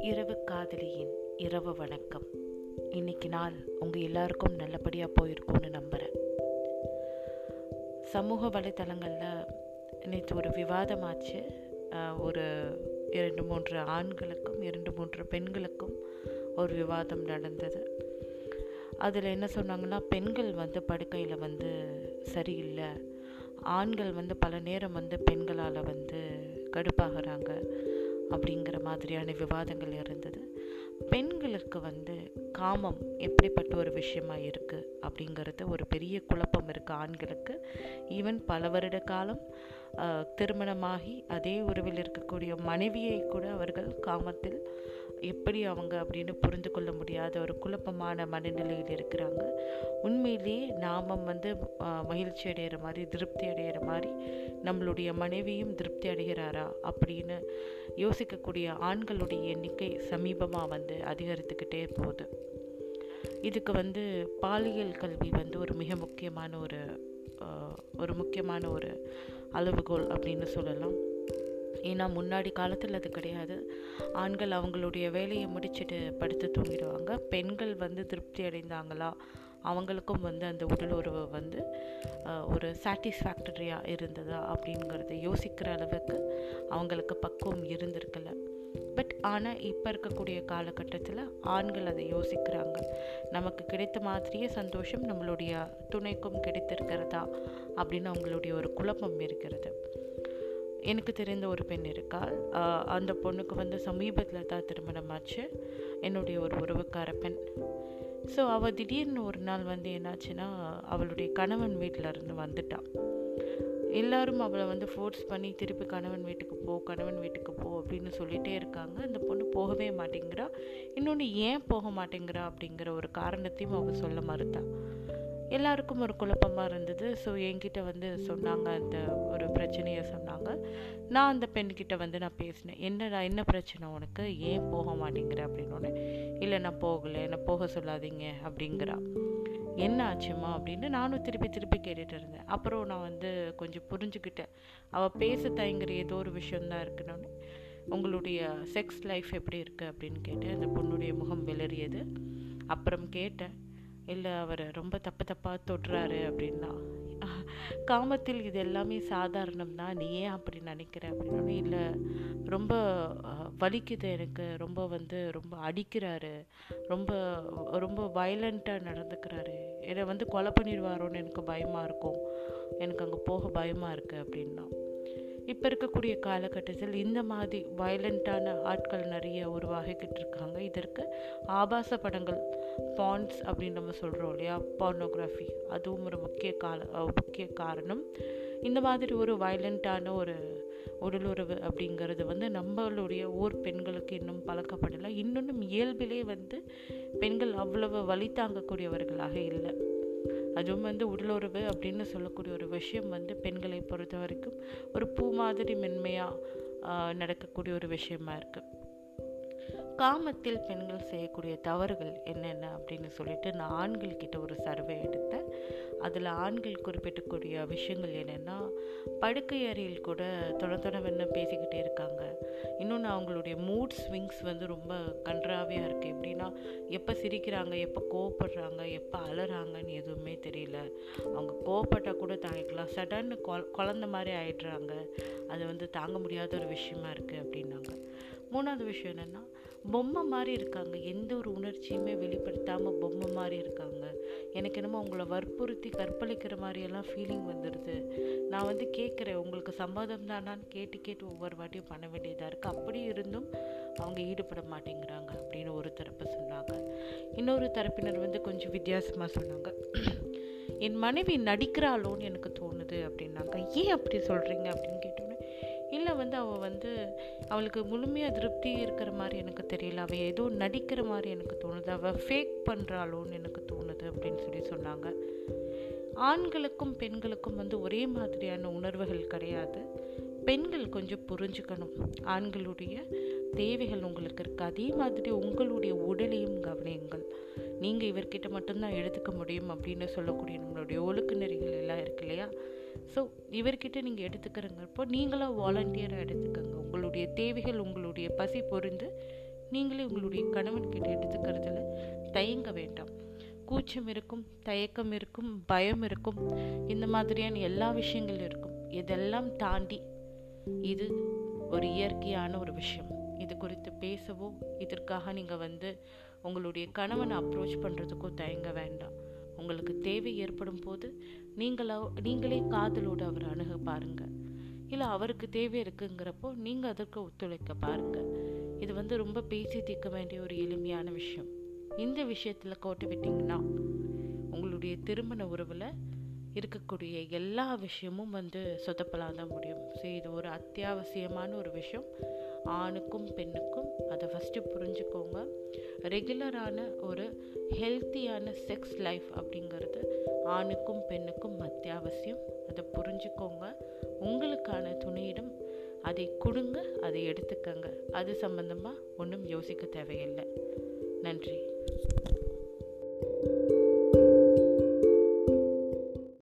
இரவு காதலியின் இரவு வணக்கம். இன்னைக்கு நாள் உங்கள் எல்லாருக்கும் நல்லபடியாக போயிருக்கும்னு நம்புகிறேன் சமூக வலைத்தளங்களில் நேற்று ஒரு விவாதமாச்சு. ஒரு இரண்டு மூன்று ஆண்களுக்கும் இரண்டு மூன்று பெண்களுக்கும் ஒரு விவாதம் நடந்தது. அதில் என்ன சொன்னாங்கன்னா பெண்கள் வந்து படுக்கையில் வந்து சரியில்லை. ஆண்கள் வந்து பல நேரம் வந்து பெண்களால் வந்து கடுப்பாகிறாங்க அப்படிங்கிற மாதிரியான விவாதங்கள் இருந்தது. பெண்களுக்கு வந்து காமம் எப்படிப்பட்ட ஒரு விஷயமா இருக்குது அப்படிங்கிறது ஒரு பெரிய குழப்பம் இருக்குது ஆண்களுக்கு. ஈவன் பல வருட காலம் திருமணமாகி அதே உறவில் இருக்கக்கூடிய மனைவியை கூட அவர்கள் காமத்தில் எப்படி அவங்க அப்படின்னு புரிந்து கொள்ள முடியாத ஒரு குழப்பமான மனநிலையில் இருக்கிறாங்க. உண்மையிலேயே நாமம் வந்து மகிழ்ச்சி அடைகிற மாதிரி திருப்தி அடைகிற மாதிரி நம்மளுடைய மனைவியும் திருப்தி அடைகிறாரா அப்படின்னு யோசிக்கக்கூடிய ஆண்களுடைய எண்ணிக்கை சமீபமாக வந்து அதிகரித்துக்கிட்டே போகுது. இதுக்கு வந்து பாலியல் கல்வி வந்து ஒரு மிக முக்கியமான ஒரு ஒரு முக்கியமான ஒரு அளவுகோல் அப்படின்னு சொல்லலாம். ஏன்னா முன்னாடி காலத்தில் அது கிடையாது. ஆண்கள் அவங்களுடைய வேலையை முடிச்சுட்டு படுத்து தூங்கிடுவாங்க. பெண்கள் வந்து திருப்தி அடைந்தாங்களா? அவங்களுக்கும் வந்து அந்த உடல் உறவு வந்து ஒரு சாட்டிஸ்ஃபேக்டரியாக இருந்ததா அப்படிங்கிறத யோசிக்கிற அளவுக்கு அவங்களுக்கு பக்குவம் இருந்திருக்கு. ஆனால் இப்போ இருக்கக்கூடிய காலகட்டத்தில் ஆண்கள் அதை யோசிக்கிறாங்க. நமக்கு கிடைத்த மாதிரியே சந்தோஷம் நம்மளுடைய துணைக்கும் கிடைத்திருக்கிறதா அப்படின்னு அவங்களுடைய ஒரு குழப்பம் இருக்கிறது. எனக்கு தெரிந்த ஒரு பெண் இருக்காள். அந்த பொண்ணுக்கு வந்து சமீபத்தில் தான் திருமணமாச்சு. என்னுடைய ஒரு உறவுக்கார பெண். ஸோ அவள் திடீர்னு ஒரு நாள் வந்து என்னாச்சுன்னா அவளுடைய கணவன் வீட்டில் இருந்து வந்துட்டான். எல்லாரும் அவளை வந்து ஃபோர்ஸ் பண்ணி திருப்பி கணவன் வீட்டுக்கு போ கணவன் வீட்டுக்கு போ அப்படின்னு சொல்லிகிட்டே இருக்காங்க. அந்த பொண்ணு போகவே மாட்டேங்கிறா. இன்னொன்று ஏன் போக மாட்டேங்கிறா அப்படிங்கிற ஒரு காரணத்தையும் அவள் சொல்ல மறுத்தா. எல்லாருக்கும் ஒரு குழப்பமாக இருந்தது. ஸோ என்கிட்ட வந்து சொன்னாங்க. அந்த ஒரு பிரச்சனையை சொன்னாங்க. நான் அந்த பெண்கிட்ட வந்து நான் பேசினேன். என்னடா என்ன பிரச்சனை உனக்கு? ஏன் போக மாட்டேங்கிற? அப்படின்னு இல்லை நான் போகலை. என்னை போக சொல்லாதீங்க அப்படிங்கிறா. என்ன ஆச்சுமா அப்படின்னு நானும் திருப்பி திருப்பி கேட்டுட்டு இருந்தேன். அப்புறம் நான் வந்து கொஞ்சம் புரிஞ்சுக்கிட்டேன். அவள் பேச தயங்குற ஏதோ ஒரு விஷயந்தான் இருக்குன்னு. உங்களுடைய செக்ஸ் லைஃப் எப்படி இருக்குது அப்படின்னு கேட்டேன் அந்த பொண்ணுடைய முகம் விளறியது அப்புறம் கேட்டேன் இல்லை அவர் ரொம்ப தப்பு தப்பாக தொடுறாரு அப்படின்னா. காமத்தில் இது எல்லாமே சாதாரணம் தான். நீ ஏன் அப்படி நினைக்கிற அப்படின்னு? இல்லை ரொம்ப வலிக்குது எனக்கு. ரொம்ப வந்து ரொம்ப அடிக்கிறாரு. ரொம்ப ரொம்ப வயலண்ட்டாக நடந்துக்கிறாரு. என்னை வந்து கொலை பண்ணிடுவாரோன்னு எனக்கு பயமாக இருக்கும். எனக்கு அங்கே போக பயமாக இருக்குது அப்படின்னா. இப்போ இருக்கக்கூடிய காலகட்டத்தில் இந்த மாதிரி வயலண்ட்டான ஆட்கள் நிறைய உருவாகிக்கிட்டு இருக்காங்க. இதற்கு ஆபாச படங்கள் பான்ஸ் அப்படின்னு நம்ம சொல்கிறோம் இல்லையா? பார்னோகிராஃபி அதுவும் ஒரு முக்கிய கால முக்கிய காரணம். இந்த மாதிரி ஒரு வயலண்ட்டான ஒரு உடலுறவு அப்படிங்கிறது வந்து நம்மளுடைய ஊர் பெண்களுக்கு இன்னும் பழக்கப்படலை. இன்னொன்றும் இயல்பிலே வந்து பெண்கள் அவ்வளவு வழி தாங்கக்கூடியவர்களாக இல்லை. அதுவும் வந்து உடலுறவு அப்படின்னு சொல்லக்கூடிய ஒரு விஷயம் வந்து பெண்களை பொறுத்த வரைக்கும் ஒரு பூ மாதிரி மென்மையாக நடக்கக்கூடிய ஒரு விஷயமா இருக்குது காமத்தில் பெண்கள் செய்யக்கூடிய தவறுகள் என்னென்ன அப்படின்னு சொல்லிட்டு நான் ஆண்கள் கிட்ட ஒரு சர்வே எடுத்தேன். அதில் ஆண்கள் குறிப்பிட்டக்கூடிய விஷயங்கள் என்னென்னா படுக்கை அறையில் கூட தொட தொட பேசிக்கிட்டே இருக்காங்க. இன்னொன்று அவங்களுடைய மூட் ஸ்விங்ஸ் வந்து ரொம்ப கன்றாவியாக இருக்குது எப்படின்னா எப்போ சிரிக்கிறாங்க எப்போ கோவப்படுறாங்க எப்போ அலறாங்கன்னு எதுவுமே தெரியல. அவங்க கோவப்பட்டால் கூட தாங்கிக்கலாம் சடன்னு குழந்த மாதிரி ஆயிடுறாங்க. அது வந்து தாங்க முடியாத ஒரு விஷயமா இருக்குது அப்படின்னாங்க. மூணாவது விஷயம் என்னென்னா பொம்மை மாதிரி இருக்காங்க. எந்த ஒரு உணர்ச்சியுமே வெளிப்படுத்தாமல் பொம்மை மாதிரி இருக்காங்க. எனக்கு என்னமோ உங்களை வற்புறுத்தி கற்பழிக்கிற மாதிரியெல்லாம் ஃபீலிங் வந்துடுது. நான் வந்து கேட்குறேன் உங்களுக்கு சம்மதம் தானான்னு கேட்டு கேட்டு ஒவ்வொரு வாட்டியும் பண்ண வேண்டியதாக இருக்குது அப்படி இருந்தும் அவங்க ஈடுபட மாட்டேங்கிறாங்க அப்படின்னு ஒரு தரப்பு சொன்னாங்க. இன்னொரு தரப்பினர் வந்து கொஞ்சம் வித்தியாசமாக சொன்னாங்க. என் மனைவி நடிக்கிறாளோன்னு எனக்கு தோணுது அப்படின்னாங்க. ஏன் அப்படி சொல்கிறீங்க அப்படின்னு கேட்டு இல்லை வந்து அவள் வந்து அவளுக்கு முழுமையாக திருப்தி இருக்கிற மாதிரி எனக்கு தெரியல. அவள் ஏதோ நடிக்கிற மாதிரி எனக்கு தோணுது. அவள் ஃபேக் பண்ணுறாளோன்னு எனக்கு தோணுது அப்படின்னு சொல்லி சொன்னாங்க. ஆண்களுக்கும் பெண்களுக்கும் வந்து ஒரே மாதிரியான உணர்வுகள் கிடையாது. பெண்கள் கொஞ்சம் புரிஞ்சுக்கணும். ஆண்களுடைய தேவைகள் உங்களுக்கு இருக்குது அதே மாதிரி உங்களுடைய உடலையும் கவனியுங்கள். நீங்கள் இவர்கிட்ட மட்டும்தான் எடுத்துக்க முடியும் அப்படின்னு சொல்லக்கூடிய நம்மளுடைய ஒழுக்கு நெறிகள் எல்லாம் இருக்கு இல்லையா? ஸோ இவர்கிட்ட நீங்கள் எடுத்துக்கிறங்கிறப்போ நீங்களாக வாலண்டியராக எடுத்துக்கோங்க. உங்களுடைய தேவைகள் உங்களுடைய பசி பொருந்து நீங்களே உங்களுடைய கணவன்கிட்ட எடுத்துக்கிறதுல தயங்க வேண்டாம். கூச்சம் இருக்கும் தயக்கம் இருக்கும் பயம் இருக்கும் இந்த மாதிரியான எல்லா விஷயங்களும் இருக்கும். இதெல்லாம் தாண்டி இது ஒரு இயற்கையான ஒரு விஷயம். இது குறித்து பேசவோ இதற்காக நீங்கள் வந்து உங்களுடைய கணவனை அப்ரோச் பண்ணுறதுக்கோ தயங்க வேண்டாம். உங்களுக்கு தேவை ஏற்படும் போது நீங்களா நீங்களே காதலோடு அவர் அணுக பாருங்க. இல்லை அவருக்கு தேவை இருக்குங்கிறப்போ நீங்கள் அதற்கு ஒத்துழைக்க பாருங்க. இது வந்து ரொம்ப பேசி தீர்க்க வேண்டிய ஒரு எளிமையான விஷயம். இந்த விஷயத்தில் கோட்டை விட்டிங்கன்னா உங்களுடைய திருமண உறவில் இருக்கக்கூடிய எல்லா விஷயமும் வந்து சொதப்பலாம் தான் முடியும். ஸோ இது ஒரு அத்தியாவசியமான ஒரு விஷயம். ஆணுக்கும் பெண்ணுக்கும் அதை ஃபஸ்ட்டு புரிஞ்சுக்கோங்க. ரெகுலரான ஒரு ஹெல்த்தியான செக்ஸ் லைஃப் அப்படிங்கிறது ஆணுக்கும் பெண்ணுக்கும் அத்தியாவசியம். அதை புரிஞ்சுக்கோங்க. உங்களுக்கான துணையிடம் அதை கொடுங்க அதை எடுத்துக்கங்க. அது சம்பந்தமாக ஒன்றும் யோசிக்க தேவையில்லை. நன்றி.